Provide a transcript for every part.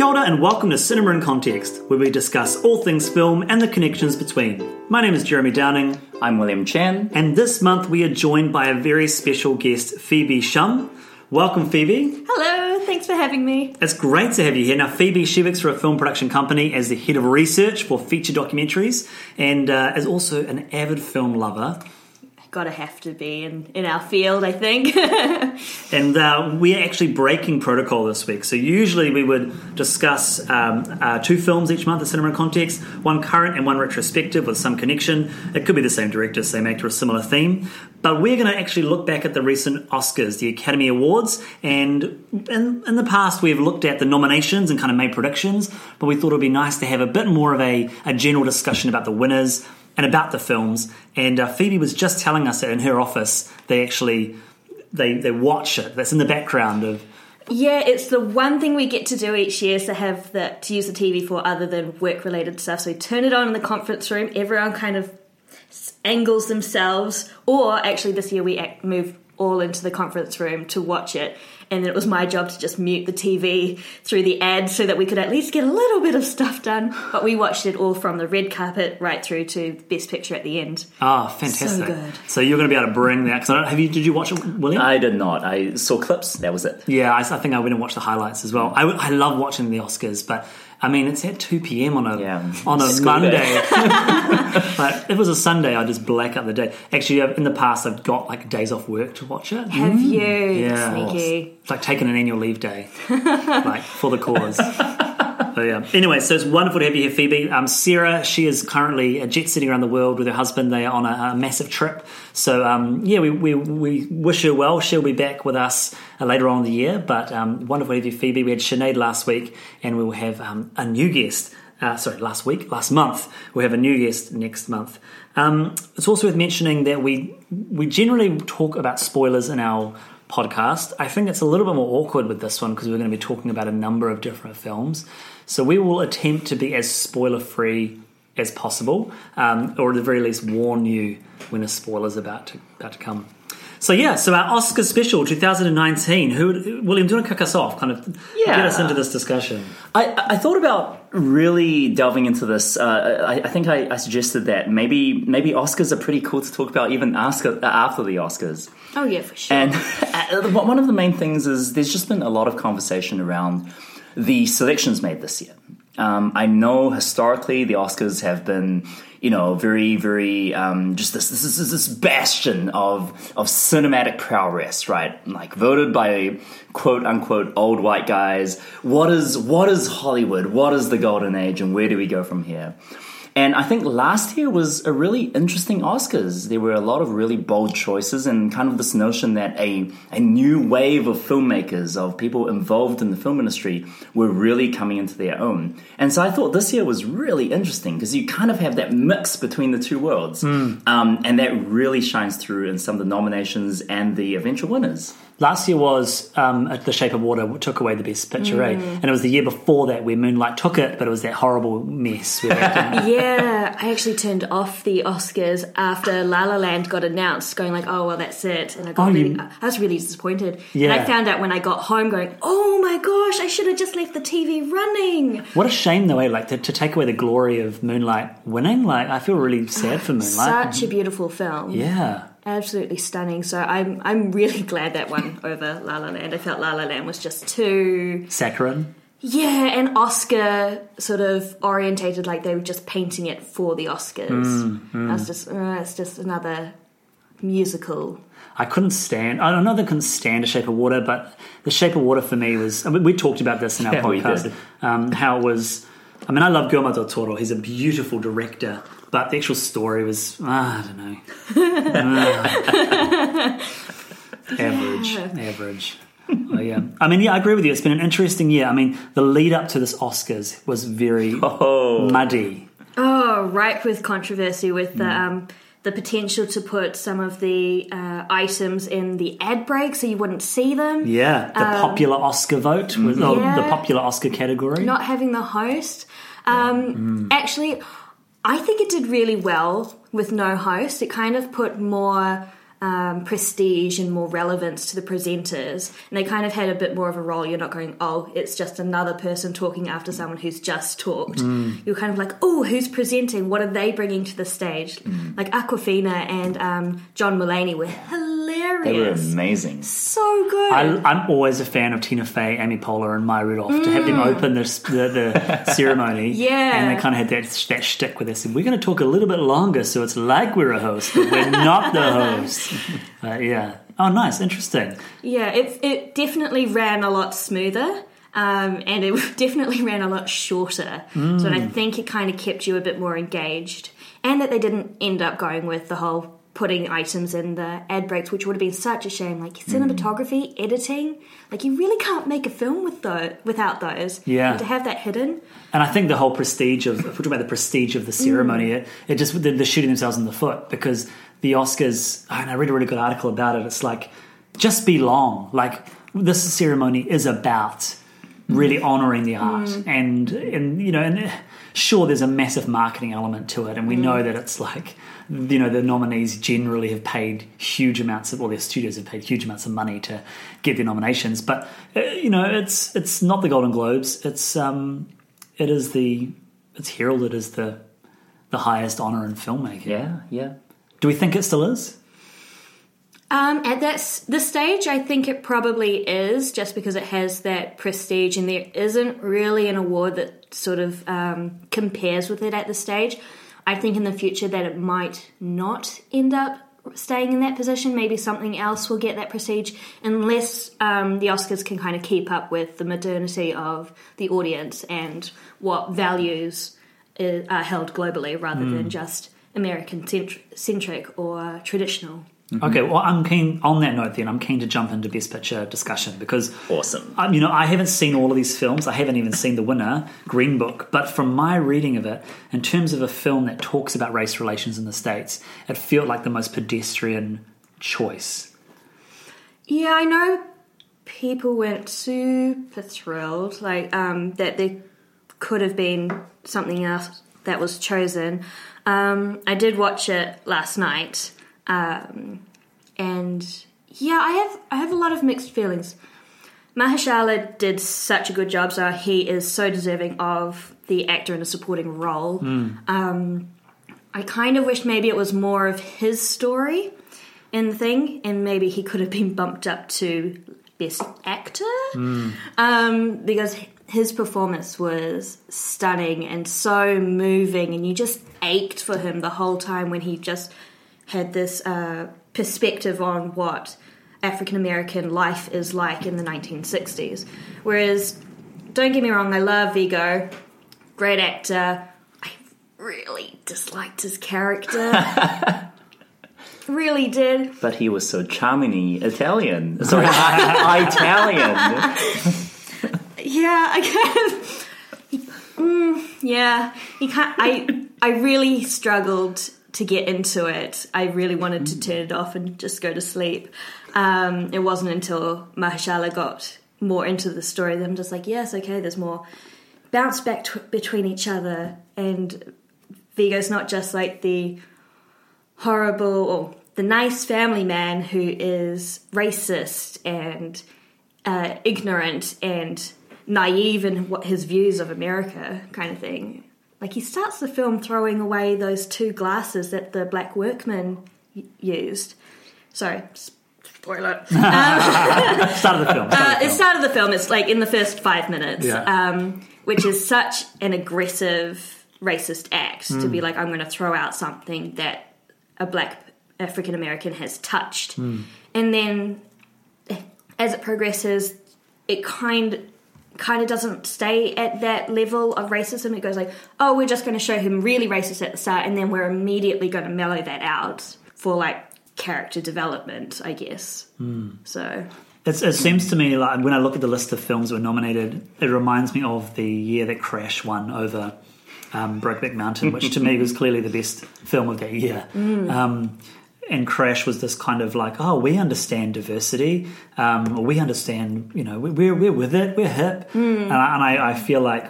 Kia ora and welcome to Cinema in Context, where we discuss all things film and the connections between. My name is Jeremy Downing, I'm William Chan. and this month we are joined by a very special guest, Phoebe Shum. Welcome, Phoebe. Hello, thanks for having me. It's great to have you here. Now, Phoebe, she works for a film production company as the head of research for feature documentaries and uh, is also an avid film lover. Gotta have to be in, in our field, I think. And uh, we're actually breaking protocol this week. So usually we would discuss um, uh, two films each month at Cinema in Context, one current and one retrospective with some connection. It could be the same director, same actor, a similar theme. But we're going to actually look back at the recent Oscars, the Academy Awards, and in, in the past we've looked at the nominations and kind of made predictions, but we thought it would be nice to have a bit more of a, a general discussion about the winners and about the films. And uh, Phoebe was just telling us that in her office they actually they they watch it. That's in the background of yeah, it's the one thing we get to do each year is to have the to use the TV for other than work related stuff. So we turn it on in the conference room. Everyone kind of angles themselves, or actually this year we act, moved all into the conference room to watch it. And then it was my job to just mute the TV through the ads so that we could at least get a little bit of stuff done. But we watched it all from the red carpet right through to Best Picture at the end. ah fantastic. good. So you're going to be able to bring that. Because I don't, have you did you watch it, William? I did not. I saw clips. That was it. yeah, I, I think I went and watched the highlights as well. I, I love watching the Oscars, but I mean it's at two p.m. on a Yeah. on a School Monday. day. but if it was a Sunday, I just black out the day. Actually, in the past, I've got like days off work to watch it. Have mm. you? Yeah. Sneaky. It's like taking an annual leave day, like for the cause. But yeah. Anyway, so it's wonderful to have you here, Phoebe. Um, Sarah, she is currently jet setting around the world with her husband. They are on a, a massive trip. So um, yeah, we, we, we wish her well. She'll be back with us uh, later on in the year. But um, wonderful to have you, Phoebe. We had Sinead last week, and we will have um, a new guest. Uh, sorry, last week, last month. We have a new guest next month. Um, it's also worth mentioning that we we generally talk about spoilers in our podcast. I think it's a little bit more awkward with this one because we're going to be talking about a number of different films. So we will attempt to be as spoiler free as possible, um, or at the very least warn you when a spoiler's about to about to come. So yeah, so our Oscar special 2019. Who William? Do you want to kick us off? Kind of Yeah. get us into this discussion. I, I thought about really delving into this. Uh, I, I think I, I suggested that maybe maybe Oscars are pretty cool to talk about even Oscar, after the Oscars. Oh yeah, for sure. And uh, one of the main things is there's just been a lot of conversation around the selections made this year. Um, I know historically the Oscars have been, you know, very, very um, just this this, this this bastion of of cinematic prowess, right? Like voted by quote unquote old white guys. What is what is Hollywood? What is the golden age, and where do we go from here? And I think last year was a really interesting Oscars. There were a lot of really bold choices and kind of this notion that a, a new wave of filmmakers, of people involved in the film industry, were really coming into their own. And so I thought this year was really interesting because you kind of have that mix between the two worlds. Um, and that really shines through in some of the nominations and the eventual winners. Last year was um, at The Shape of Water took away the best picture, eh? Mm. and it was the year before that where Moonlight took it, but it was that horrible mess. Where yeah, I actually turned off the Oscars after La La Land got announced, going like, "Oh well, that's it," and I got Oh, really, you- I was really disappointed. And I found out when I got home, going, "Oh my gosh, I should have just left the TV running." what a shame, though, eh? Like to, to take away the glory of Moonlight winning. Like I feel really sad for Moonlight. Such a beautiful film, yeah. Absolutely stunning. So I'm I'm really glad that one over La La Land. I felt La La Land was just too Saccharine. yeah, and Oscar sort of orientated, like they were just painting it for the Oscars. Mm, I was just, uh, it's just another musical. I couldn't stand. I don't know that I couldn't stand A Shape of Water, but The Shape of Water for me was. I mean, we talked about this in our Yeah, we podcast. did. Um, how it was. I mean, I love Guillermo del Toro. He's a beautiful director, but the actual story was. ah, I don't know. Ah. average, average. Oh, yeah. I mean, yeah, I agree with you. It's been an interesting year. I mean, the lead up to this Oscars was very Oh. muddy. Oh, ripe with controversy, with the um, the potential to put some of the uh, items in the ad break so you wouldn't see them. Yeah, the popular Oscar vote, was, oh, the popular Oscar category. Not having the host. Um, Actually, I think it did really well with no host. It kind of put more um, prestige and more relevance to the presenters, and they kind of had a bit more of a role. You're not going, oh, it's just another person talking after someone who's just talked. You're kind of like, oh, who's presenting? What are they bringing to the stage? Like Awkwafina and um, John Mulaney were hilarious. They were amazing. so good. I, I'm always a fan of Tina Fey, Amy Poehler, and Maya Rudolph to have them open this, the, the ceremony. Mm. Yeah. and they kind of had that that shtick with us. And We're going to talk a little bit longer, so it's like we're a host, but we're not the host. Uh, yeah. Oh, nice, interesting. Yeah, it it definitely ran a lot smoother. Um, and it definitely ran a lot shorter. So I think it kind of kept you a bit more engaged. And that they didn't end up going with the whole putting items in the ad breaks, which would have been such a shame. Like cinematography, editing, like you really can't make a film with those without those. Yeah. And to have that hidden. And I think the whole prestige of, if we're talking about the prestige of the ceremony, mm. it, it just, they're, shooting themselves in the foot because the Oscars, and I read a really good article about it, it's like, just be long. Like, this ceremony is about really honoring the art mm. and, and, you know, and eh, sure, there's a massive marketing element to it, and we mm. know that it's like, you know, the nominees generally have paid huge amounts of, or their studios have paid huge amounts of money to get their nominations, but, uh, you know, it's, it's not the Golden Globes, it's, um, it is the it's heralded as the the highest honor in filmmaking. Yeah, yeah. Do we think it still is? Um, at that s- this stage, I think it probably is, just because it has that prestige, and there isn't really an award that sort of um, compares with it at this stage. I think in the future that it might not end up staying in that position. Maybe something else will get that prestige, unless um, the Oscars can kind of keep up with the modernity of the audience and what values i- are held globally, rather than just American centric or traditional. Okay, well, I'm keen on that note. Then I'm keen to jump into Best Picture discussion because Awesome. um, you know I haven't seen all of these films. I haven't even seen the winner, Green Book. But from my reading of it, in terms of a film that talks about race relations in the states, it felt like the most pedestrian choice. Yeah, I know people weren't super thrilled, like um, that there could have been something else that was chosen. Um, I did watch it last night, um, and yeah, I have I have a lot of mixed feelings. Mahershala did such a good job, so he is so deserving of the actor in a supporting role. Um, I kind of wish maybe it was more of his story in the thing, and maybe he could have been bumped up to best actor um, because his performance was stunning and so moving, and you just ached for him the whole time when he just had this uh, perspective on what African American life is like in the 1960s. Whereas, don't get me wrong, I love Viggo, great actor. I really disliked his character. really did. But he was so charmingly Italian. Sorry, Italian. Yeah, I kind of. Mm, yeah, you can't. I I really struggled to get into it. I really wanted to turn it off and just go to sleep. Um, it wasn't until Mahershala got more into the story that I'm just like, yes, okay, there's more bounce back t- between each other, and Viggo's not just like the horrible or the nice family man who is racist and uh, ignorant and naive in what his views of America kind of thing. Like he starts the film throwing away those two glasses that the black workman y- used. Sorry, spoiler. Start of the film. Start of Uh, the it film. started the film. It's like in the first five minutes, Yeah. um, which is such an aggressive racist act to Hmm. be like, I'm going to throw out something that a black African American has touched, Hmm. and then as it progresses, it kind kind of doesn't stay at that level of racism. It goes like, oh, we're just going to show him really racist at the start, and then we're immediately going to mellow that out for like character development, I guess. Hmm. So It's, it seems to me like when I look at the list of films that were nominated, it reminds me of the year that Crash won over um, Brokeback Mountain, which to me was clearly the best film of that year. Um, and Crash was this kind of like, oh, we understand diversity, um, or we understand, you know, we- we're we're with it, we're hip, and, I, and I, I feel like,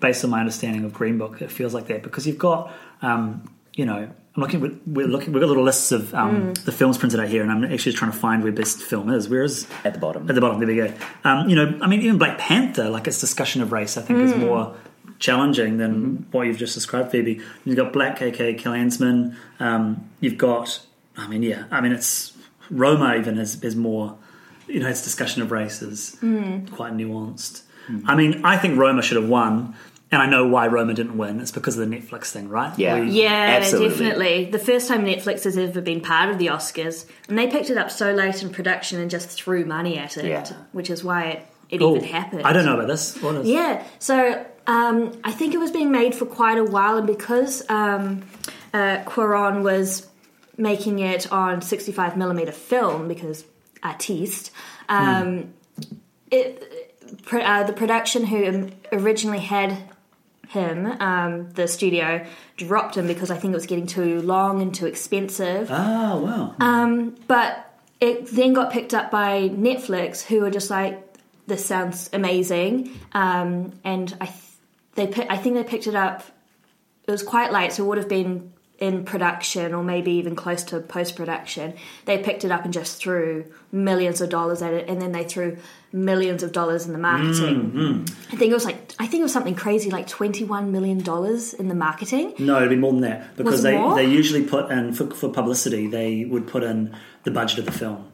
based on my understanding of Green Book, it feels like that because you've got. Um, you know, I'm looking. We're we're looking. We've got little lists of um, the films printed out here, and I'm actually trying to find where best film is. Where is At the bottom. At the bottom. There we go. Um, you know, I mean, even Black Panther, like its discussion of race, I think is more challenging than what you've just described, Phoebe. You've got BlacKkKlansman. Um, you've got. I mean, yeah. I mean, it's Roma. Even is is more. You know, its discussion of race is quite nuanced. I mean, I think Roma should have won. And I know why Roma didn't win. It's because of the Netflix thing, right? Yeah. We- Yeah, Absolutely. definitely. The first time Netflix has ever been part of the Oscars, and they picked it up so late in production and just threw money at it, Yeah. which is why it, it Oh, even happened. I don't know about this. What is? Yeah, so um, I think it was being made for quite a while, and because um, uh, Cuarón was making it on 65 millimeter film, because artiste, um, it, pr- uh, the production who originally had him, um, the studio, dropped him because I think it was getting too long and too expensive. Ah, wow. Um, but it then got picked up by Netflix, who were just like, "This sounds amazing," um, and I th- they pi- I think they picked it up. It was quite late, so it would have been in production or maybe even close to post production. They picked it up and just threw millions of dollars at it, and then they threw millions of dollars in the marketing. Mm, mm. I think it was like I think it was something crazy, like twenty one million dollars in the marketing. No, it'd be more than that because Was they, more? they usually put in for, for publicity. They would put in the budget of the film.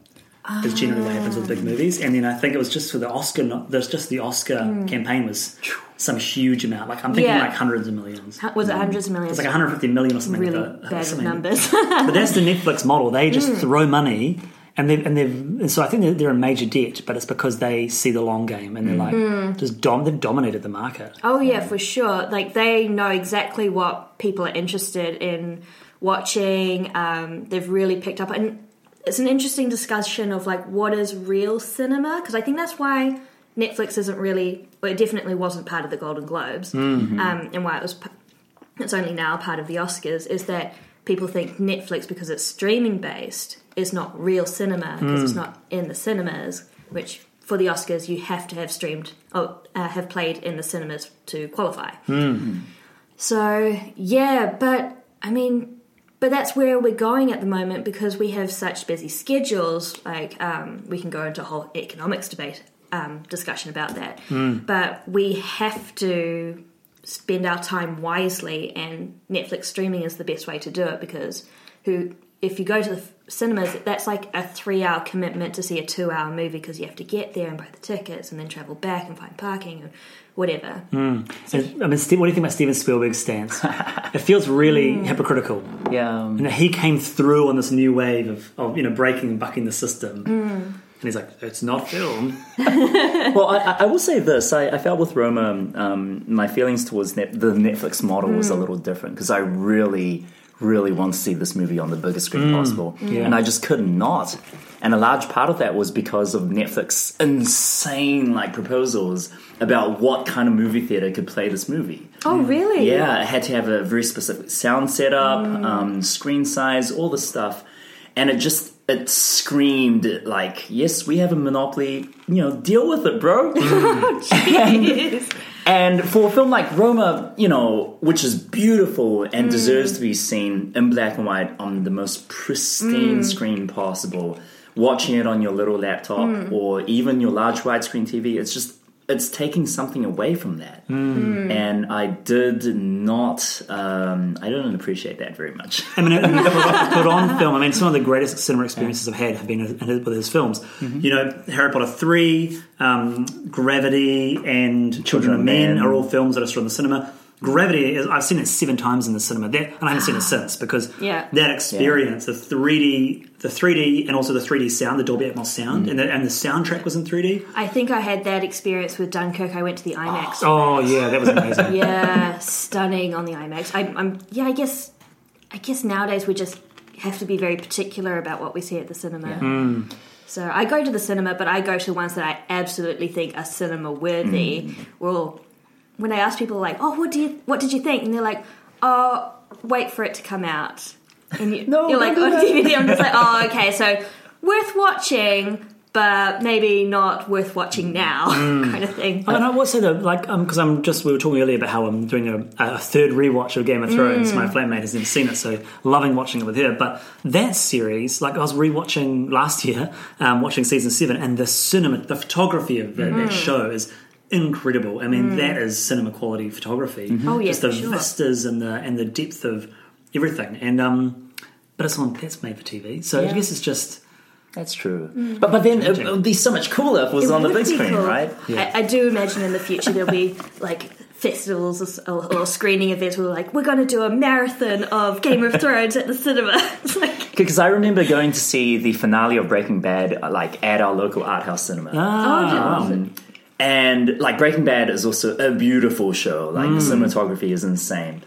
Is generally what happens with big movies, and then I think it was just for the Oscar. Not, there's just the Oscar campaign was some huge amount. Like I'm thinking. Yeah. like hundreds of millions. Hu- Was it hundreds of millions? It's like 150 million or something. really like that. bad Something. numbers. but that's the Netflix model. They just Mm. throw money, and they've and they've and so I think they're, they're in major debt. But it's because they see the long game, and they're like Mm. just dom- they've dominated the market. Oh yeah, for sure. Like they know exactly what people are interested in watching. Um, they've really picked up, and it's an interesting discussion of like what is real cinema because I think that's why Netflix isn't really, well, it definitely wasn't part of the Golden Globes, um, and why it was. It's only now part of the Oscars. Is that people think Netflix because it's streaming based is not real cinema because it's not in the cinemas, which. For the Oscars, you have to have streamed, or uh, have played in the cinemas to qualify. So yeah, but I mean, but that's where we're going at the moment because we have such busy schedules. Like um, we can go into a whole economics debate um, discussion about that, but we have to spend our time wisely, and Netflix streaming is the best way to do it because who. If you go to the cinemas, that's like a three-hour commitment to see a two-hour movie because you have to get there and buy the tickets and then travel back and find parking and whatever. So, I mean, Steve, what do you think about Steven Spielberg's stance? it feels really Hmm. hypocritical. Yeah. um, And he came through on this new wave of, of you know breaking and bucking the system, Hmm. and he's like, "It's not film." Well, I, I will say this: I, I felt with Roma, um, my feelings towards net, the Netflix model was a little different because I really, really want to see this movie on the biggest screen mm. possible, and I just could not. And a large part of that was because of Netflix insane like proposals about what kind of movie theater could play this movie. Oh, mm. really? Yeah, it had to have a very specific sound setup, mm. um, screen size, all this stuff, and it just it screamed like, "Yes, we have a monopoly. You know, deal with it, bro." and for a film like Roma, you know, which is beautiful and mm. deserves to be seen in black and white on the most pristine mm. screen possible, watching it on your little laptop mm. or even your large widescreen TV, it's just it's taking something away from that and I did not. Um, I didn't appreciate that very much. I mean, and put on, put on film. I mean, some of the greatest cinema experiences I've had have been with his films. Mm-hmm. You know, Harry Potter three, um, Gravity, and Children of Men are all films that are still in the cinema. Gravity, is, I've seen it seven times in the cinema, that, and I haven't seen it since because Yeah. that experience, the three D, the three D, and also the three D sound, the Dolby Atmos sound, mm. and, the, and the soundtrack was in three D. I think I had that experience with Dunkirk. I went to the IMAX. Oh, oh yeah, that was amazing. Yeah, stunning on the IMAX. I, I'm yeah. I guess I guess nowadays we just have to be very particular about what we see at the cinema. Mm. So I go to the cinema, but I go to the ones that I absolutely think are cinema worthy. Mm. Well, when I ask people like, "Oh, what do you what did you think?" and they're like, "Oh, wait for it to come out." And you, No, you're like on that. DVD. I'm just like, "Oh, okay." So worth watching, but maybe not worth watching now, Mm. kind of thing. And I will say though, like, because I'm just we were talking earlier about how I'm doing a, a third rewatch of Game of Thrones. Mm. My flatmate has never seen it, so loving watching it with her. But that series, like, I was rewatching last year, um, watching season seven, and the cinema, the photography of that, Mm. that show is incredible. I mean, that is cinema quality photography. Oh, yeah, just the for sure. vistas and the and the depth of everything. And um, but it's on that's made for TV, so I guess it's just. That's true. But but then it, it would be so much cooler if it was It on the big screen, cool. right? Yeah. I, I do imagine in the future there'll be like festivals or, or, or screening events where we're like, we're going to do a marathon of Game of Thrones at the cinema. It's like, Because I remember going to see the finale of Breaking Bad, like at our local art house cinema. Ah, oh, And like Breaking Bad is also a beautiful show. Like the mm. cinematography is insane.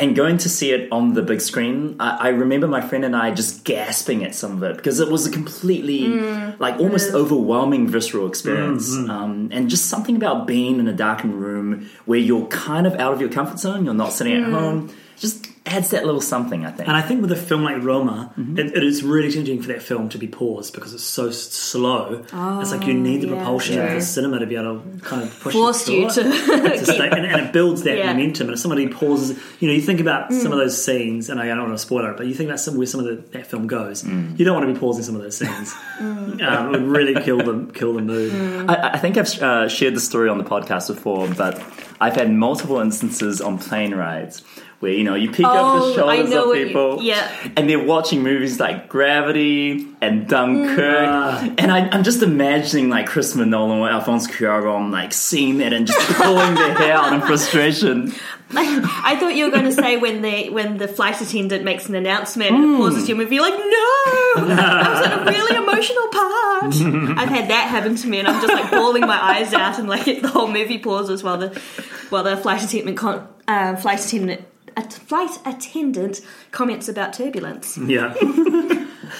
And going to see it on the big screen, I, I remember my friend and I just gasping at some of it because it was a completely, mm. like, almost overwhelming visceral experience. Mm-hmm. Um, and just something about being in a darkened room where you're kind of out of your comfort zone, you're not sitting at mm. home, just adds that little something, I think. And I think with a film like Roma, Mm-hmm. it, it is really tempting for that film to be paused because it's so s- slow. it's like you need the yeah, propulsion of the cinema to be able to kind of push Forced it you to. To stay- and, and it builds that Yeah. Mm. momentum. And if somebody pauses, you know, you think about some of those scenes, and I don't want to spoil it, but you think about some, where some of the, that film goes. You don't want to be pausing some of those scenes. Mm. um, it would really kill the kill the mood. I, I think I've uh, shared the story on the podcast before, but I've had multiple instances on plane rides where you know you pick Oh, the shoulders of what you- people, yeah. and they're watching movies like Gravity and Dunkirk, Ah. and I, I'm just imagining like Chris Nolan or Alphonse Cuarón like seeing that and just pulling their hair out in frustration. I thought you were going to say when the when the flight attendant makes an announcement and pauses your movie, you're like, no, that was at a really emotional part. I've had that happen to me, and I'm just like bawling my eyes out, and like the whole movie pauses while the while the flight attendant con- uh, flight attendant. A flight attendant comments about turbulence. Yeah.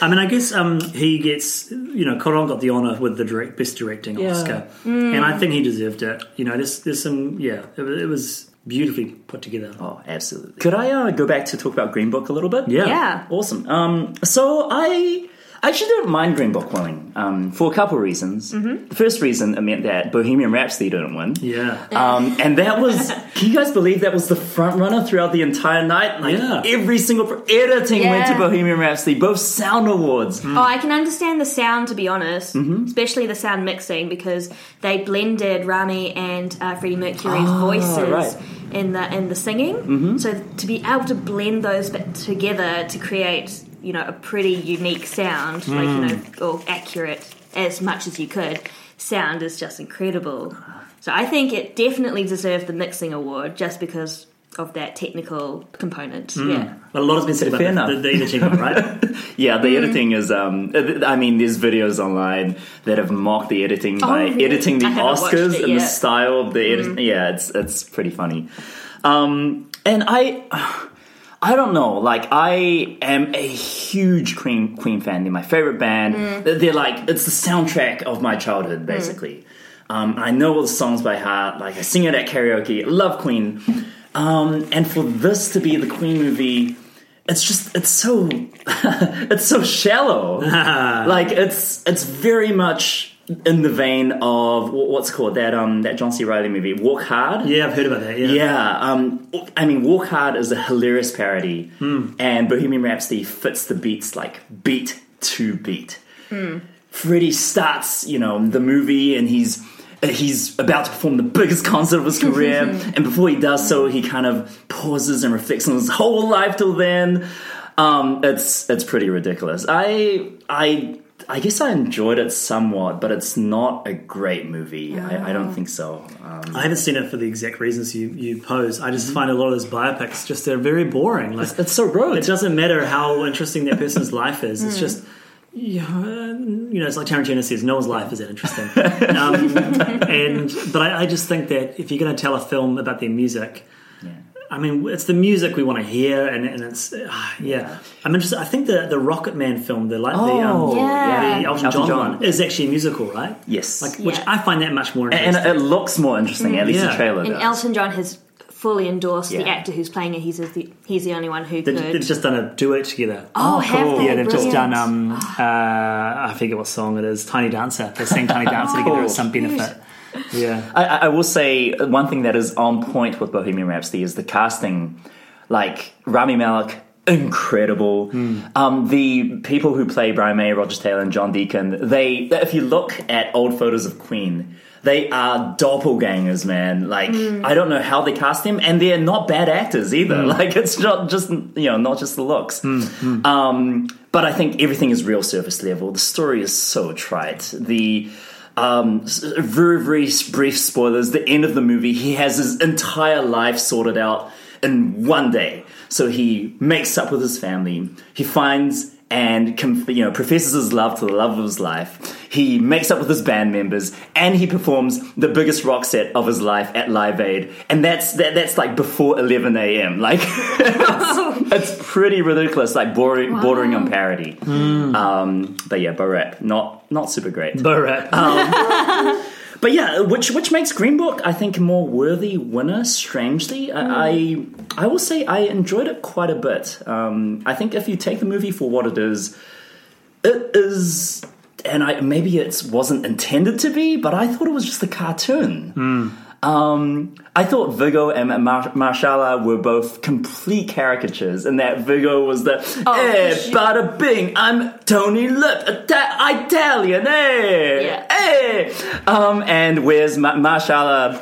I mean, I guess um, he gets, you know, Cuarón got the honour with the direct, best directing Yeah. Oscar, Mm. and I think he deserved it. You know, there's, there's some, yeah, it, wa- it was beautifully put together. Oh, absolutely. Could I uh, go back to talk about Green Book a little bit? Yeah. Yeah. Awesome. Um, so I I actually don't mind Green Book winning um, for a couple of reasons. The first reason it meant that Bohemian Rhapsody didn't win. Yeah. Um, and that was, can you guys believe that was the front runner throughout the entire night? Like Yeah. every single pro- editing went to Bohemian Rhapsody, both sound awards. Oh, I can understand the sound to be honest, especially the sound mixing because they blended Rami and uh, Freddie Mercury's voices right. in the in the singing. So to be able to blend those together to create you know a pretty unique sound, like you know, mm. or accurate as much as you could, sound is just incredible. So I think it definitely deserved the mixing award just because of that technical component. Mm. Yeah. But a lot has been said about Fair the, the, the editing, right? Yeah, the editing mm. is. Um, uh, I mean, there's videos online that have mocked the editing oh, by really? editing the I haven't watched Oscars and the style of the editing. Yeah, it's it's pretty funny. Um, and I. I don't know. Like, I am a huge Queen Queen fan. They're my favorite band. They're like it's the soundtrack of my childhood, basically. Um, I know all the songs by heart. Like, I sing it at karaoke. I love Queen. Um, and for this to be the Queen movie, it's just it's so it's so shallow. like it's it's very much in the vein of what's called that um that John C. Reilly movie, Walk Hard. yeah, I've heard about that. Yeah. Yeah, um, I mean, Walk Hard is a hilarious parody, and Bohemian Rhapsody fits the beats like beat to beat. Freddie starts, you know, the movie, and he's he's about to perform the biggest concert of his career, and before he does so, he kind of pauses and reflects on his whole life till then. Um, it's it's pretty ridiculous. I I. I guess I enjoyed it somewhat, but it's not a great movie. I, I don't think so. Um, I haven't seen it for the exact reasons you, you pose. I Mm-hmm. just find a lot of those biopics just they're very boring. Like it's so rote. it doesn't matter how interesting that person's life is. Mm. It's just you know, you know, it's like Tarantino says, no one's life is that interesting. um, and but I, I just think that if you're going to tell a film about their music, Yeah. I mean, it's the music we want to hear, and, and it's uh, yeah. I'm interested. I think the the Rocket Man film, the like the Oh, um, Yeah. the Elton, Elton John, John. one, is actually a musical, right? Yes. Like, which I find that much more interesting. and interesting. it looks more interesting, at least Yeah. the trailer And does. Elton John has fully endorse the actor who's playing it. He's the he's the only one who They, could. they've just done a duet together. Oh, have cool. they? Yeah, they've just done. Um, uh, I forget what song it is. Tiny Dancer. They sang Tiny Dancer together at some benefit. Yeah. I, I will say one thing that is on point with Bohemian Rhapsody is the casting. Like Rami Malek, incredible. Hmm. Um, the people who play Brian May, Roger Taylor, and John Deacon, they if you look at old photos of Queen. They are doppelgangers, man. Like hmm. I don't know how they cast him, and they're not bad actors either. Hmm. Like it's not just you know not just the looks. Um, but I think everything is real surface level. The story is so trite. The um, very very brief spoilers. The end of the movie, he has his entire life sorted out in one day. So he makes up with his family. He finds and conf- you know professes his love to the love of his life. He makes up with his band members, and he performs the biggest rock set of his life at Live Aid, and that's that, that's like before 11 a.m. Like it's, it's pretty ridiculous, like bordering, bordering on parody. Um, but yeah, Borat, not not super great. Borat. But yeah, which which makes Green Book I think a more worthy winner. Strangely, I, I I will say I enjoyed it quite a bit. Um, I think if you take the movie for what it is, it is, and I maybe it wasn't intended to be, but I thought it was just a cartoon. Um, I thought Viggo and Mar- Marshala were both complete caricatures, and that Viggo was the eh, for sure. bada bing, I'm Tony Lip, Ita- Italian, eh, Yeah. eh. Um, and whereas Ma- Marshala,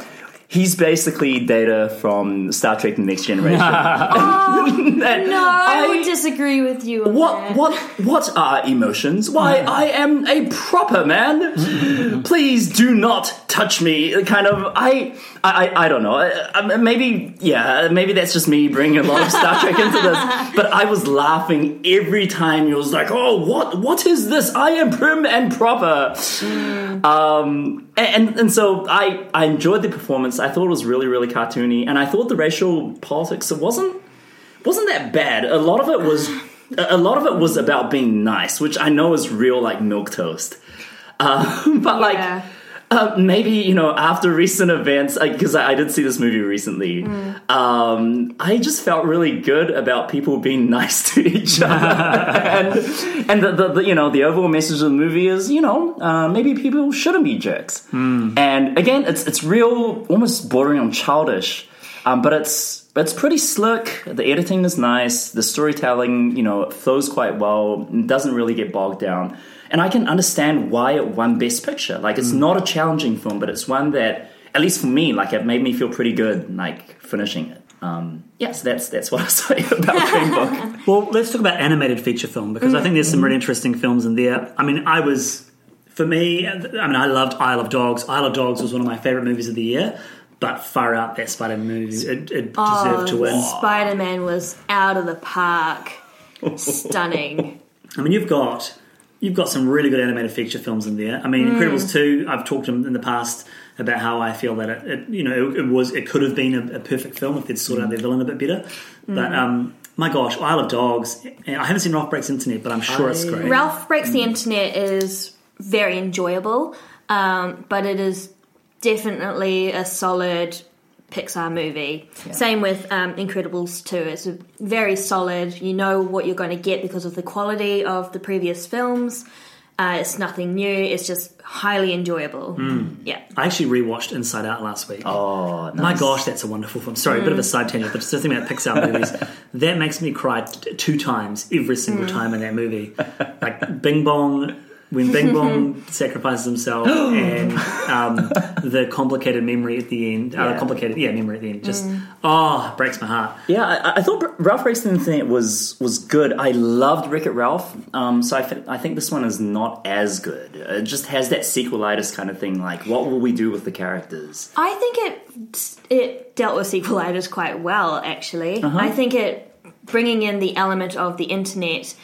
he's basically Data from Star Trek: The Next Generation. That- no, I, I- would disagree with you. On what that. what what are emotions? Why I am a proper man. Please do not touch me. Kind of I I, I don't know. I, I- maybe yeah. Maybe that's just me bringing a lot of Star Trek into this. But I was laughing every time you was like, "Oh, what what is this? I am prim and proper." Mm. Um, and and so I I enjoyed the performance. I thought it was really really cartoony, and I thought the racial politics it wasn't wasn't that bad. A lot of it was a lot of it was about being nice, which I know is real like milquetoast. Uh, but like Yeah. Uh, maybe you know after recent events, because I, I did see this movie recently, um, I just felt really good about people being nice to each other, and and the, the, the you know the overall message of the movie is you know uh, maybe people shouldn't be jerks, and again it's it's real almost bordering on childish, um, but it's it's pretty slick. The editing is nice. The storytelling, you know, flows quite well. Doesn't really get bogged down. And I can understand why it won Best Picture. Like, it's not a challenging film, but it's one that, at least for me, like, it made me feel pretty good, like, finishing it. Um, yes, that's that's what I say about Green Book. Well, let's talk about animated feature film because I think there's some really interesting films in there. I mean, I was, for me, I mean, I loved Isle of Dogs. Isle of Dogs was one of my favorite movies of the year, but far out that Spider movie, it, it deserved to win. Spider Man was out of the park. Stunning. I mean, you've got you've got some really good animated feature films in there. I mean, Incredibles two. I've talked in the past about how I feel that it, it you know it, it was it could have been a, a perfect film if they'd sorted out their villain a bit better. But um, my gosh, Isle of Dogs. I haven't seen Ralph Breaks Internet, but I'm sure it's great. Ralph Breaks the Internet is very enjoyable, um, but it is definitely a solid Pixar movie. Same with um, Incredibles 2. It's a very solid. You know what you're going to get because of the quality of the previous films. Uh, it's nothing new. It's just highly enjoyable. Yeah. I actually rewatched Inside Out last week. Oh, My gosh, that's a wonderful film. Sorry, a bit of a side tangent, but just the thing about Pixar movies, that makes me cry t- two times every single time in that movie. Like Bing Bong, when Bing Bong sacrifices himself, and um, the complicated memory at the end. Uh, complicated, yeah, memory at the end. Just oh, breaks my heart. Yeah, I, I thought Ralph Breaks the Internet was was good. I loved Wreck It Ralph, um, so I, thi- I think this one is not as good. It just has that sequelitis kind of thing. Like, what will we do with the characters? I think it it dealt with sequelitis quite well. Actually, I think it bringing in the element of the internet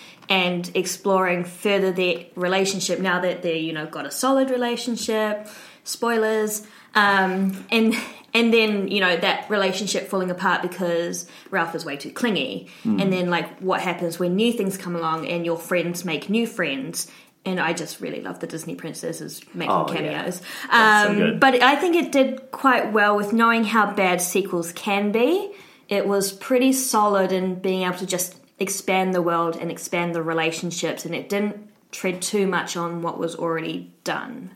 and exploring further their relationship now that they you know got a solid relationship. Spoilers, um, and and then you know that relationship falling apart because Ralph is way too clingy, and then like what happens when new things come along and your friends make new friends. and I just really love the Disney princesses making Oh, yeah. cameos. So Um, good. but I think it did quite well with knowing how bad sequels can be. It was pretty solid in being able to just expand the world and expand the relationships, and it didn't tread too much on what was already done.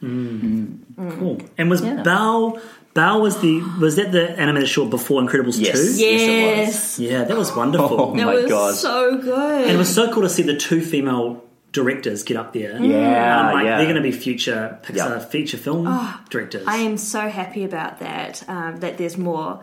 Cool. And was Yeah. Bao Bao was the was that the animated short before Incredibles Yes. two? Yes, it Yes, was. Yeah, that was wonderful. Oh it my was gosh. so good. And it was so cool to see the two female directors get up there. Yeah, Um, like, yeah. They're going to be future Pixar Yeah. feature film directors. I am so happy about that. Um, that there's more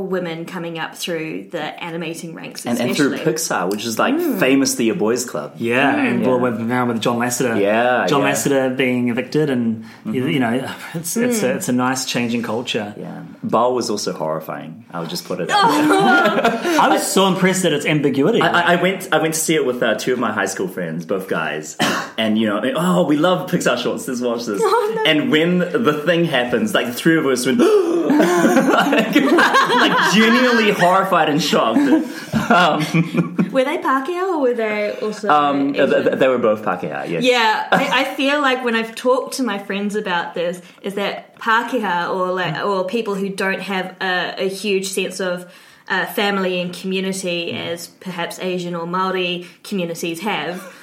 women coming up through the animating ranks, And, and through Pixar, which is like mm. famously a boys' club. yeah, and mm. Yeah. well, with, now with John Lasseter, Yeah, John yeah. Lasseter being evicted, and you, mm-hmm. you know, it's it's a, mm. it's a nice change in culture. Yeah, Bao was also horrifying. I'll just put it. out there. Oh. I was so impressed at its ambiguity. I, I- I went. I went to see it with uh, two of my high school friends, both guys, and you know, oh, we love Pixar shorts. Let's watch this. Oh, and when the thing happens, like the three of us went, oh, like, like genuinely horrified and shocked. Were they Pākehā or were they also? Um, Asian? th- th- they were both Pākehā. Yes. Yeah, I, I feel like when I've talked to my friends about this, is that Pākehā or like, or people who don't have a, a huge sense of uh, family and community as perhaps Asian or Maori communities have.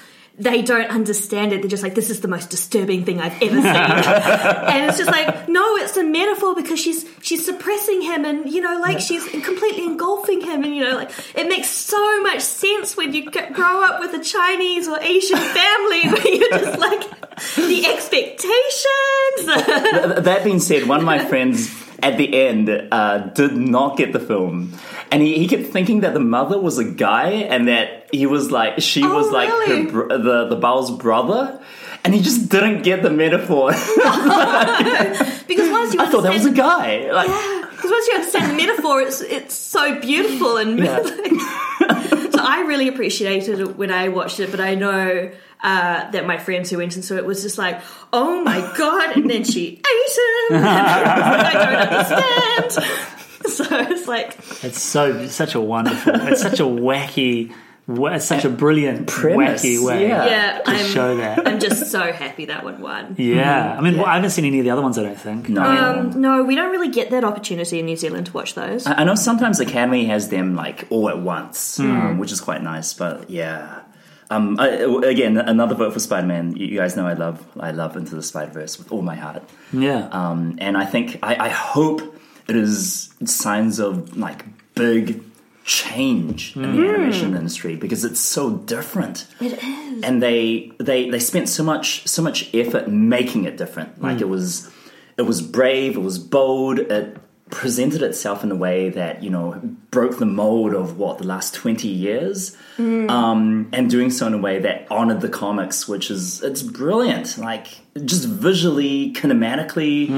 They don't understand it. They're just like, this is the most disturbing thing I've ever seen. and it's just like, no, it's a metaphor because she's she's suppressing him and you know, like she's completely engulfing him and you know, like it makes so much sense when you grow up with a Chinese or Asian family where you're just like the expectations. That being said, one of my friends at the end uh, did not get the film, and he, he kept thinking that the mother was a guy, and that he was like she Oh, was like really? her br- the the Bao's brother, and he just didn't get the metaphor. because once you I thought that was a guy. Like, because once you understand the metaphor, it's it's so beautiful and. Yeah. I really appreciated it when I watched it, but I know. Uh, that my friends who went and saw it was just like, oh my god, and then she ate him. And I don't understand. So it's like, It's so such a wonderful. It's such a wacky. Wa- It's such a brilliant Premise, wacky way yeah. yeah, to I'm, show that. I'm just so happy that one won. Yeah, I mean, well, I haven't seen any of the other ones. I don't think. no. Um, no, we don't really get that opportunity in New Zealand to watch those. I I know sometimes the Academy has them like all at once, Hmm. um, which is quite nice. But yeah, um, I, again, another vote for Spider Man. You, you guys know I love I love Into the Spider Verse with all my heart. Yeah, Um, and I think I, I hope it is signs of like big change in the hmm. animation industry because it's so different. It is. And they they they spent so much so much effort making it different. Like hmm. it was it was brave, it was bold, it presented itself in a way that, you know, broke the mold of what, the last twenty years. Um, and doing so in a way that honored the comics, which is it's brilliant. Like just visually, kinematically,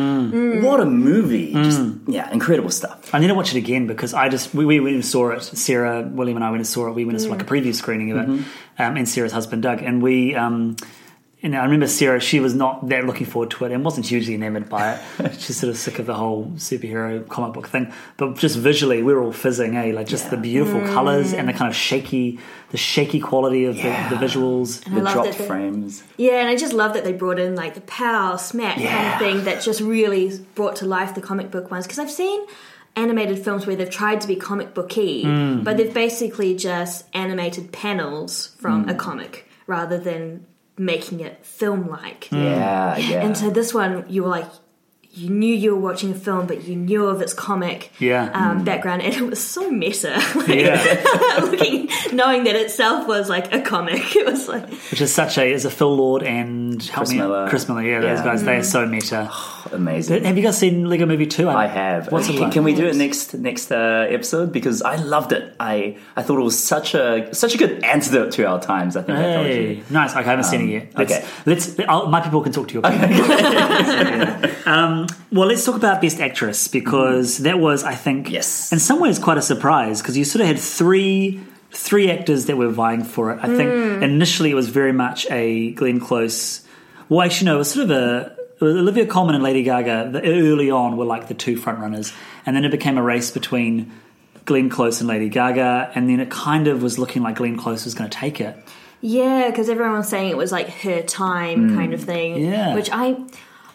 what a movie! Just yeah, incredible stuff. I need to watch it again because I just we, we went and saw it. Sarah, William, and I went and saw it. We went and saw like a preview screening of it, um, and Sarah's husband Doug, and we. Um, you know, I remember Sarah. She was not that looking forward to it, and wasn't hugely enamored by it. She's sort of sick of the whole superhero comic book thing. But just visually, we were all fizzing, eh? Like just the beautiful mm. colors and the kind of shaky, the shaky quality of Yeah. the, the visuals. I The love drop they- frames. Yeah, and I just love that they brought in like the pow, smack kind of thing that just really brought to life the comic book ones. Because I've seen animated films where they've tried to be comic booky, mm. but they've basically just animated panels from a mm. comic rather than making it film like. Yeah, yeah. And so this one, you were like, you knew you were watching a film, but you knew of its comic Yeah. um, background, and it was so meta. Like, Yeah. looking, knowing that itself was like a comic, it was like. Which is such a is a Phil Lord and help Chris me- Miller. Chris Miller. Yeah, those Yeah. guys. They are so meta. Amazing. Have you guys seen Lego Movie Two? I have. What's it can, like? can we do it next next uh, episode? Because I loved it. I I thought it was such a such a good antidote to our times. I think I. Hey, nice. Okay, I haven't seen it yet. Let's, okay. let's. I'll, my people can talk to you about it. um, well, let's talk about Best Actress because mm. that was, I think, Yes. in some ways, quite a surprise because you sort of had three three actors that were vying for it. I think mm. initially it was very much a Glenn Close. Well, actually, no, it was sort of a. Olivia Colman and Lady Gaga the, early on were like the two front runners, and then it became a race between Glenn Close and Lady Gaga, and then it kind of was looking like Glenn Close was going to take it. Yeah, because everyone was saying it was like her time kind of mm. thing. Yeah. Which I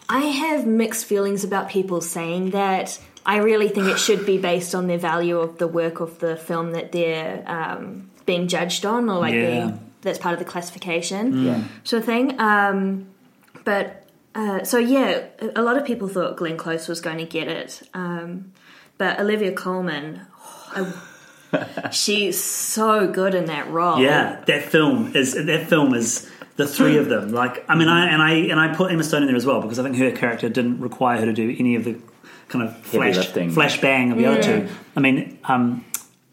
I have mixed feelings about people saying that. I really think it should be based on their value of the work of the film that they're um, being judged on, or like Yeah. being that's part of the classification Yeah. sort of thing. Um, but uh, so yeah, a- a lot of people thought Glenn Close was going to get it, um, but Olivia Colman, I, she's so good in that role. Yeah, that film is that film is the three of them. Like, I mean, I and I and I put Emma Stone in there as well because I think her character didn't require her to do any of the kind of flash lifting. flash bang of the other two. I mean, um,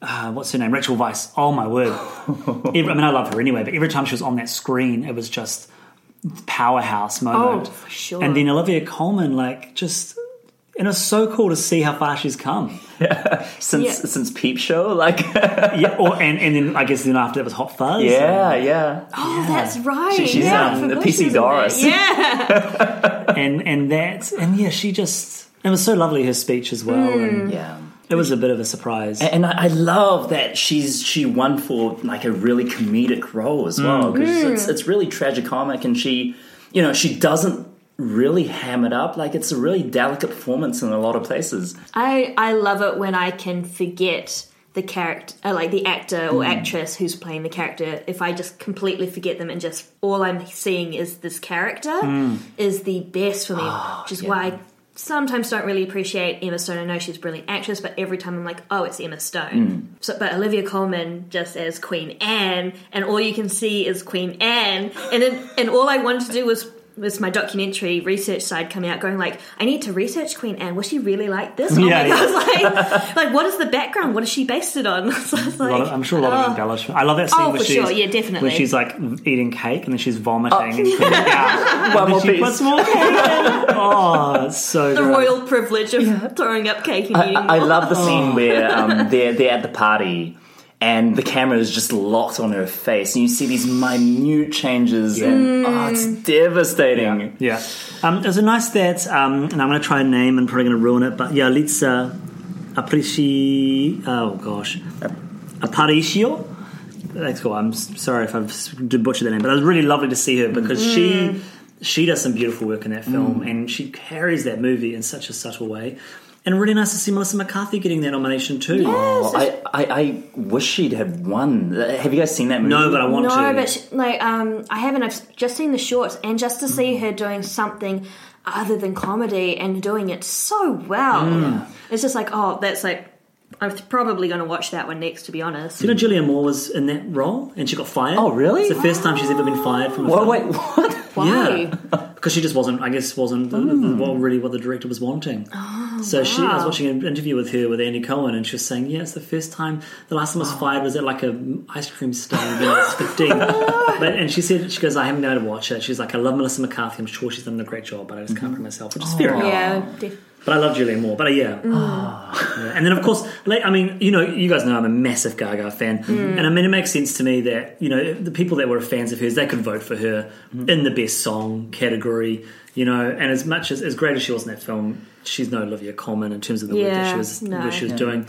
uh, what's her name? Rachel Weisz. Oh my word! Every, I mean, I love her anyway, but every time she was on that screen, it was just powerhouse moment. Oh, for sure. And then Olivia Colman, like, just. And it's so cool to see how far she's come. Since Yeah. since Peep Show, like Yeah, or, and, and then I guess then after that was Hot Fuzz. yeah, yeah. Oh, that's right. She- she's, yeah, I um, the forgot she PC Doris. Yeah. and and that and yeah, she just it was so lovely her speech as well, Hmm. and Yeah. it was a bit of a surprise. And I, I love that she's she won for like a really comedic role as well because Mm. it's it's really tragicomic and she you know she doesn't really ham it up like it's a really delicate performance in a lot of places. I I love it when I can forget the character, uh, like the actor or mm. actress who's playing the character. If I just completely forget them and just all I'm seeing is this character, mm. is the best for me. Oh, which is why I sometimes don't really appreciate Emma Stone. I know she's a brilliant actress, but every time I'm like, oh, it's Emma Stone. Mm. So, but Olivia Colman just as Queen Anne, and all you can see is Queen Anne, and then, and all I wanted to do was was my documentary research side coming out going like I need to research Queen Anne was she really like this oh Yeah, my yeah. God, I was like like what is the background what is she based it on so I was A lot of- like, I'm sure a lot oh. of embellishment. I love that scene Oh, where for she's sure, yeah, definitely. where she's like eating cake and then she's vomiting and cleaning out. One and more she piece. puts more cake. Oh, so the good. royal privilege of throwing up cake and eating I, I love the Oh. scene where um, they're they're at the party and the camera is just locked on her face and you see these minute changes and oh, it's devastating. Yeah. Um, there's a nice that, um, and I'm going to try a name and probably going to ruin it, but yeah, Litsa Aparici. Oh gosh, Aparicio. That's cool. I'm sorry if I've s- did butcher that name, but it was really lovely to see her because she she does some beautiful work in that film, and she carries that movie in such a subtle way. And really nice to see Melissa McCarthy getting that nomination too. Oh, I, I, I wish she'd have won. Have you guys seen that movie? No, but I want no to. No, but she, like um I haven't I've just seen the shorts and just to see her doing something other than comedy and doing it so well Mm. it's just like oh that's like I'm probably going to watch that one next to be honest Do you know Julianne Moore was in that role and she got fired? Oh, really? It's the first time she's ever been fired from a What, film. wait, what? why Yeah, because she just wasn't. I guess wasn't the- Hmm. what really what the director was wanting. Oh, Oh, so she, I was watching an interview with her with Andy Cohen, and she was saying, "Yeah, it's the first time. The last time I was fired was at like a ice cream stand when I was 15. but and she said she goes, "I haven't been able to watch it." She's like, "I love Melissa McCarthy. I'm sure she's done a great job, but I just can't bring mm-hmm. myself." Which is fair oh, enough. yeah def- But I love Julianne Moore. But uh, yeah. Mm. Yeah. And then, of course, like, I mean, you know, you guys know I'm a massive Gaga fan. Mm. And I mean, it makes sense to me that, you know, the people that were fans of hers, they could vote for her mm-hmm. in the best song category, you know. And as much as, as great as she was in that film, she's no Olivia Colman in terms of the work that she was, no. that she was doing.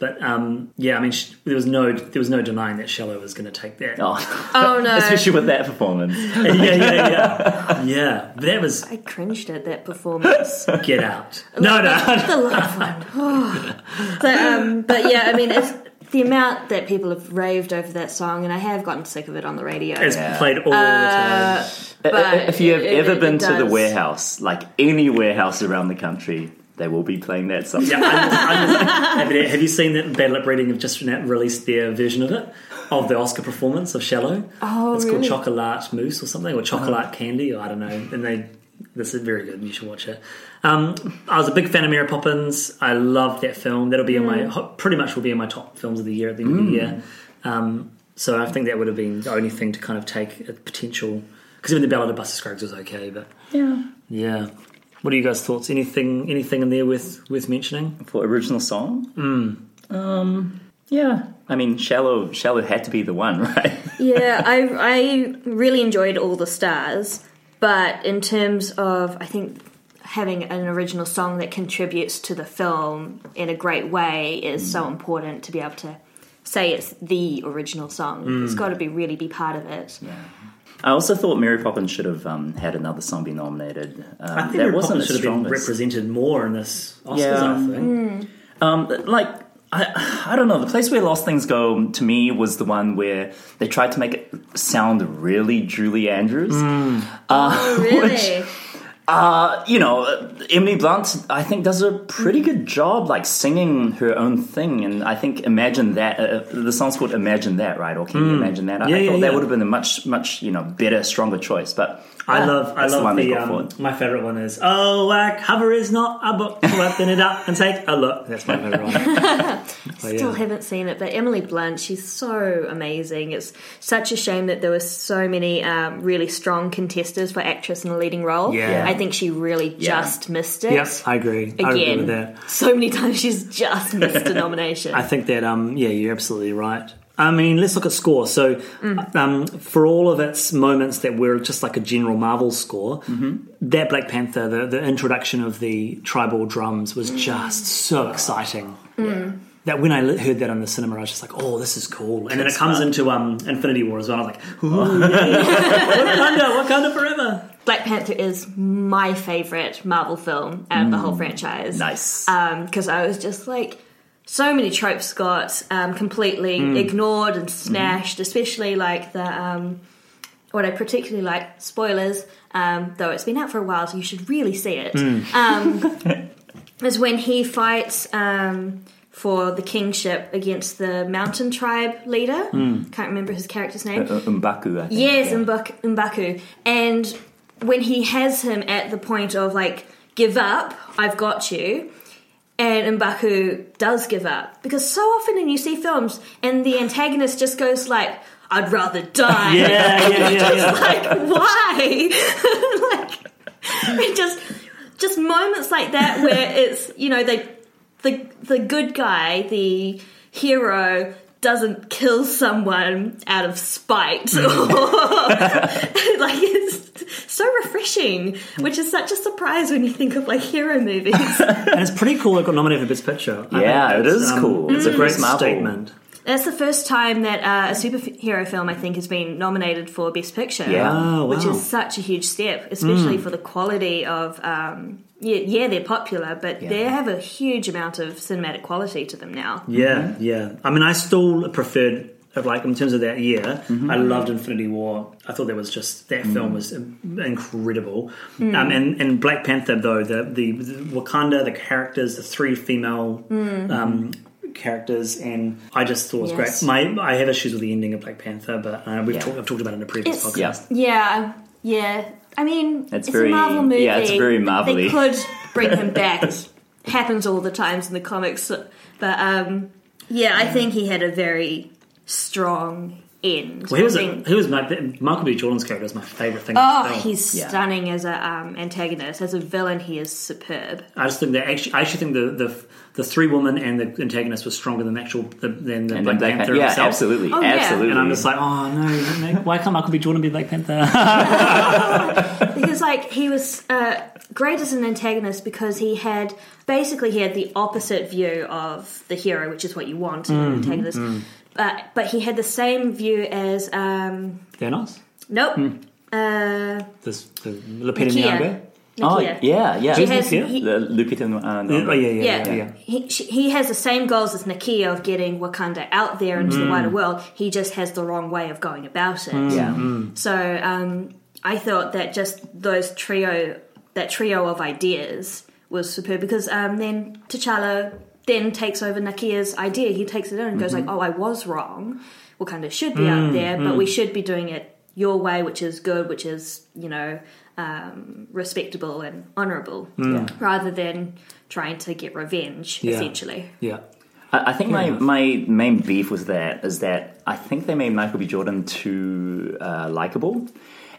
But um, yeah, I mean, she, there was no there was no denying that Shallow was going to take that. Oh, oh no especially with that performance. yeah, yeah, yeah, yeah. But that was I cringed at that performance Get Out. No, no. the live one so, um, but yeah I mean it's the amount that people have raved over that song and I have gotten sick of it on the radio It's Yeah. played all the uh, time. But uh, if you have it- ever it- been it to the warehouse, like any warehouse around the country, they will be playing that song. Yeah, I'm, I'm, have, you, have you seen that Bad Lip Reading have just released their version of it of the Oscar performance of Shallow? Oh, it's really? called Chocolate Mousse or something, or Chocolate uh-huh. Candy, or I don't know. And they this is very good. You should watch it. Um, I was a big fan of Mary Poppins. I loved that film. That'll be in my pretty much will be in my top films of the year at the end of the year. Um, so I think that would have been the only thing to kind of take a potential because even the Ballad of Buster Scruggs was okay, but Yeah. yeah. What are you guys' thoughts? Anything anything in there with with mentioning? For original song? Um, yeah. I mean, Shallow, Shallow had to be the one, right? yeah, I I really enjoyed all the stars, but in terms of I think having an original song that contributes to the film in a great way is so important to be able to say it's the original song. It's got to be really be part of it. I also thought Mary Poppins should have um, had another song be nominated. Um, I think that Mary wasn't Poppins should have been represented more in this Oscars. Yeah. I think. Um, like I, I don't know. The place where Lost Things go to me was the one where they tried to make it sound really Julie Andrews. Mm. Uh, oh, really? Uh, you know, uh, Emily Blunt, I think, does a pretty good job, like singing her own thing. And I think "Imagine That" uh, the song's called "Imagine That," right? Or can you imagine that? I, Yeah, I thought yeah. that would have been a much, much, you know, better, stronger choice. But I love, I love one they the. go Um, my favorite one is "Oh, like cover is not a book, so open it up and take a look." That's my favorite one. Still yeah. haven't seen it, but Emily Blunt, she's so amazing. It's such a shame that there were so many um, really strong contestants for actress in a leading role. Yeah. I think she really Yeah. just missed it. Yes, I agree. I agree with Again, that. so many times she's just missed a nomination. I think that um yeah, you're absolutely right. I mean, let's look at score. So, Mm. um, for all of its moments that were just like a general Marvel score, Mm-hmm. that Black Panther, the, the introduction of the tribal drums Mm. was just so exciting. That when I heard that in the cinema, I was just like, "Oh, this is cool!" And then it comes into um, Infinity War as well. I was like, "Ooh, yeah. Wakanda, Wakanda forever!" Black Panther is my favorite Marvel film out of the whole franchise. Nice. because I was just like, so many tropes got um, completely ignored and smashed, especially like the um, what I particularly like spoilers. Um, though it's been out for a while, so you should really see it. Um, is when he fights um, for the kingship against the mountain tribe leader. Can't remember his character's name. Uh, M'Baku, I think. Yes, yeah. M'Bak- M'Baku. And when he has him at the point of like, give up, I've got you, and M'Baku does give up. Because so often when you see films and the antagonist just goes like, I'd rather die. Yeah, yeah, yeah, yeah. like, why? like, it just, just moments like that where it's, you know, they, the, the good guy, the hero, doesn't kill someone out of spite or like it's so refreshing which is such a surprise when you think of like hero movies And it's pretty cool. It got nominated for Best Picture. Yeah, think it that's, is um, cool. It's a great great Marvel. statement. that's the first time that uh, a superhero film i think has been nominated for best picture Yeah. Oh, which is such a huge step especially for the quality of um, yeah, yeah they're popular but they have a huge amount of cinematic quality to them now Yeah, yeah. I mean, I still preferred, like, in terms of that year, I loved Infinity War. I thought that was just, that film was incredible. Um, and, and Black Panther, though, the, the, the Wakanda, the characters, the three female. Um, characters and I just thought it was Yes. great. My I have issues with the ending of Black Panther, but uh, we've Yeah. talked I've talked about it in a previous It's- podcast. Yeah, yeah. I mean, It's it's, very- a Marvel movie. yeah, it's very They Marvel-y. could bring him back. It happens all the times in the comics, but um, yeah, I think he had a very strong end. Well, he was, I a, think- he was my Michael B. Jordan's character is my favorite thing. oh, film. he's Yeah. stunning as a um, antagonist. As a villain, he is superb. I just think that actually, I actually think the the, the three women and the antagonist was stronger than actual the, than the And Black, then Panther Panther. Yeah, himself. absolutely. Oh, yeah. absolutely. And I'm just like, oh no, no, why can't Michael B. Jordan be Black Panther? because like he was uh, great as an antagonist because he had basically he had the opposite view of the hero, which is what you want in an antagonist. But but he had the same view as um, Thanos, nope. Uh, this the Lupita Nyong'o. oh, yeah, yeah. She Who's has, he, The Lupita uh, Oh yeah, yeah, yeah, yeah. yeah. He, she, he has the same goals as Nakia of getting Wakanda out there into the wider world. He just has the wrong way of going about it. Yeah. So um, I thought that just those trio, that trio of ideas was superb because um, then T'Challa then takes over Nakia's idea. He takes it in and goes like, "Oh, I was wrong. We kind of should be out there, but we should be doing it your way, which is good, which is you know um, respectable and honourable, yeah rather than trying to get revenge. Yeah. Essentially, yeah. I, I think my, my main beef with that is that I think they made Michael B. Jordan too uh, likable.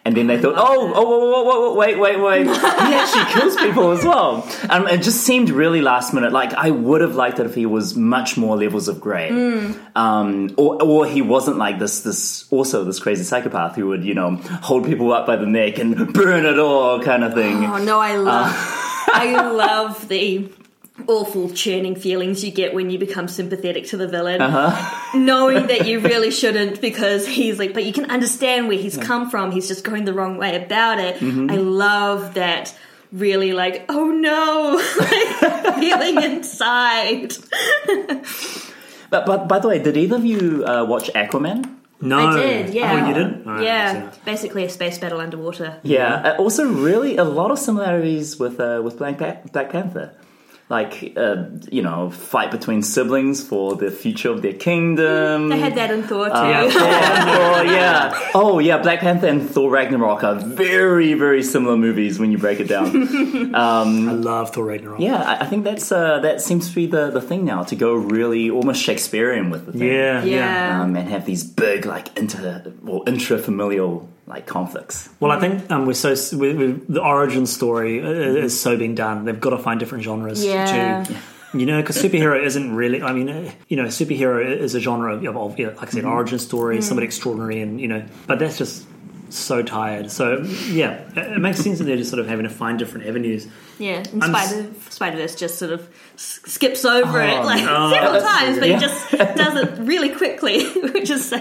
And then they thought, oh, oh, oh, wait, wait, wait. he actually kills people as well. And it just seemed really last minute. Like, I would have liked it if he was much more levels of grey. Mm. Um, or, or he wasn't like this, this, also this crazy psychopath who would, you know, hold people up by the neck and burn it all kind of thing. Oh no, I love, uh, I love the awful churning feelings you get when you become sympathetic to the villain, Uh-huh. knowing that you really shouldn't because he's like, but you can understand where he's come from. He's just going the wrong way about it. Mm-hmm. I love that. Really, like, oh no, like, feeling inside. But, but by the way, did either of you uh, watch Aquaman? No, I did, yeah. Oh, you didn't? All right, yeah, basically a space battle underwater. Yeah. Uh, also, really, a lot of similarities with uh, with Black pa- Black Panther. Like, uh, you know, fight between siblings for the future of their kingdom. They had that in Thor too. Yeah. oh yeah. Oh yeah, Black Panther and Thor Ragnarok are very, very similar movies when you break it down. I love Thor Ragnarok. yeah, I, I think that's uh, that seems to be the, the thing now to go really almost Shakespearean with the thing. Yeah, yeah. Yeah. Um, and have these big like inter or intrafamilial like conflicts. Well, I think um, we're so we, we, the origin story i- is so being done. They've got to find different genres Yeah. to, you know, because superhero isn't really. I mean, uh, you know, superhero is a genre of, of you know, like I said, origin story, somebody extraordinary, and you know, but that's just so tired. So yeah, it it makes sense that they're just sort of having to find different avenues. Yeah, and I'm s- Spider Spider Verse just sort of skips over it Oh, like no. several That's times, but weird. he just does it really quickly, which is so,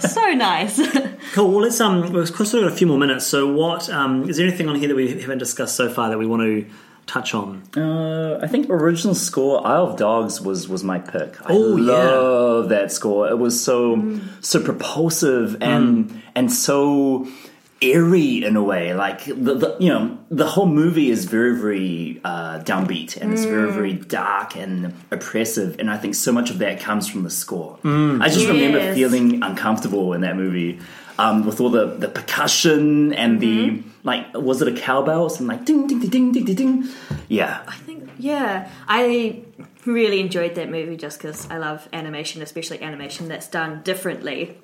so nice. Cool. Well, let's um, we've still got a few more minutes. So, what um, is there anything on here that we haven't discussed so far that we want to touch on? Uh, I think original score Isle of Dogs was was my pick. I Oh, yeah. love that score. It was so so propulsive and and so eerie in a way. Like the, the you know the whole movie is very very uh, downbeat and it's very very dark and oppressive. And I think so much of that comes from the score. I just remember feeling uncomfortable in that movie. Um, with all the, the percussion and the like, was it a cowbell? Something like ding ding ding ding ding ding ding. Yeah, I think, yeah, I really enjoyed that movie just because I love animation, especially animation that's done differently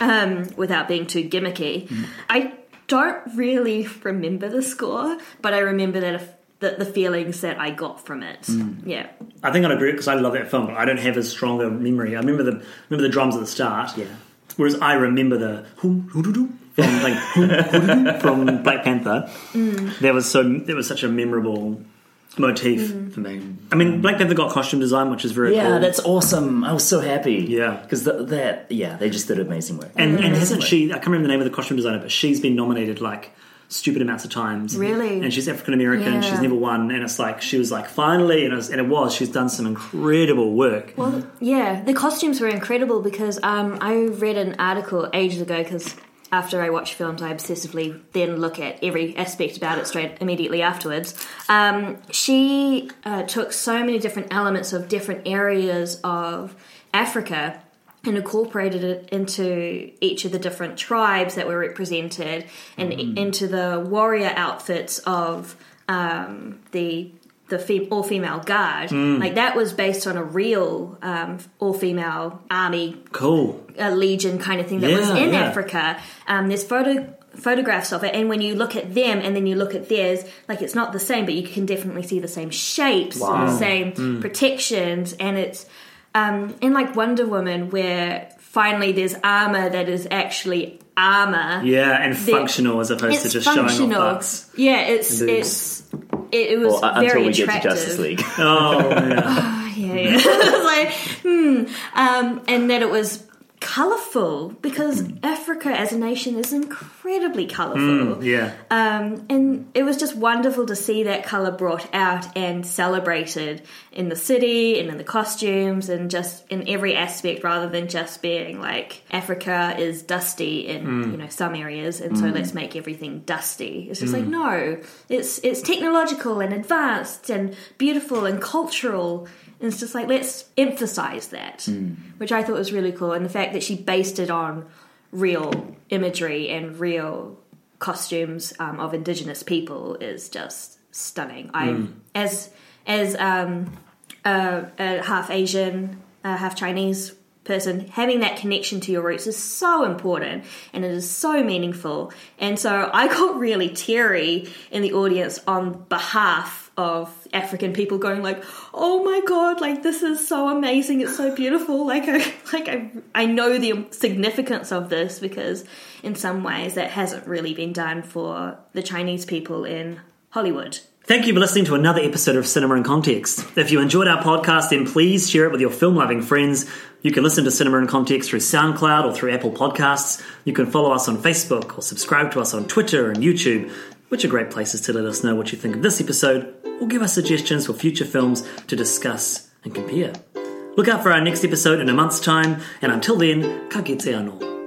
um, without being too gimmicky. Mm. I don't really remember the score, but I remember that if, the, the feelings that I got from it. Mm. Yeah. I think I'd agree because I love that film, but I don't have as strong a memory. I remember the remember the drums at the start. Yeah. Whereas I remember the hoo hoo doo doo from like hoo, hoo, doo, doo from Black Panther. Mm. That was so it was such a memorable motif for me. I mean, Black Panther got costume design, which is very Yeah, cool. that's awesome. I was so happy. Yeah. because that yeah, they just did amazing work. and and hasn't she? I can't remember the name of the costume designer, but she's been nominated like stupid amounts of times. Really? And she's African American. Yeah. She's never won, and it's like she was like finally, and it was, and it was. She's done some incredible work. Well, yeah, the costumes were incredible because um, I read an article ages ago because after I watch films, I obsessively then look at every aspect about it straight immediately afterwards. Um, she uh, took so many different elements of different areas of Africa and incorporated it into each of the different tribes that were represented and into the warrior outfits of um, the the fem- all female guard. Like that was based on a real um, all female army Cool. a legion kind of thing that was in yeah. Africa. Um, there's photo photographs of it, and when you look at them and then you look at theirs, like it's not the same, but you can definitely see the same shapes and the same Mm. protections, and it's um, in like Wonder Woman where finally there's armor that is actually armor. Yeah, and functional as opposed to just showing functional. off butts. Yeah, it's it's it, it was Well, very until we get to. Justice League. Oh, yeah. Yeah, yeah. It's like, hmm. Um, and that it was colourful because mm. Africa as a nation is incredibly colourful. Mm, yeah. Um, and it was just wonderful to see that colour brought out and celebrated in the city and in the costumes and just in every aspect rather than just being like Africa is dusty in mm. you know some areas and so let's make everything dusty. It's just like no, it's it's technological and advanced and beautiful and cultural. And it's just like let's emphasize that, which I thought was really cool. And the fact that she based it on real imagery and real costumes um, of indigenous people is just stunning. I as as um, a, a half Asian, uh, half Chinese person, having that connection to your roots is so important and it is so meaningful. And so I got really teary in the audience on behalf of African people going like, "Oh my god, like this is so amazing. It's so beautiful." Like I like I I know the significance of this because in some ways that hasn't really been done for the Chinese people in Hollywood. Thank you for listening to another episode of Cinema in Context. If you enjoyed our podcast, then please share it with your film loving friends. You can listen to Cinema in Context through SoundCloud or through Apple Podcasts. You can follow us on Facebook or subscribe to us on Twitter and YouTube, which are great places to let us know what you think of this episode or give us suggestions for future films to discuss and compare. Look out for our next episode in a month's time, and until then, ka kite anō.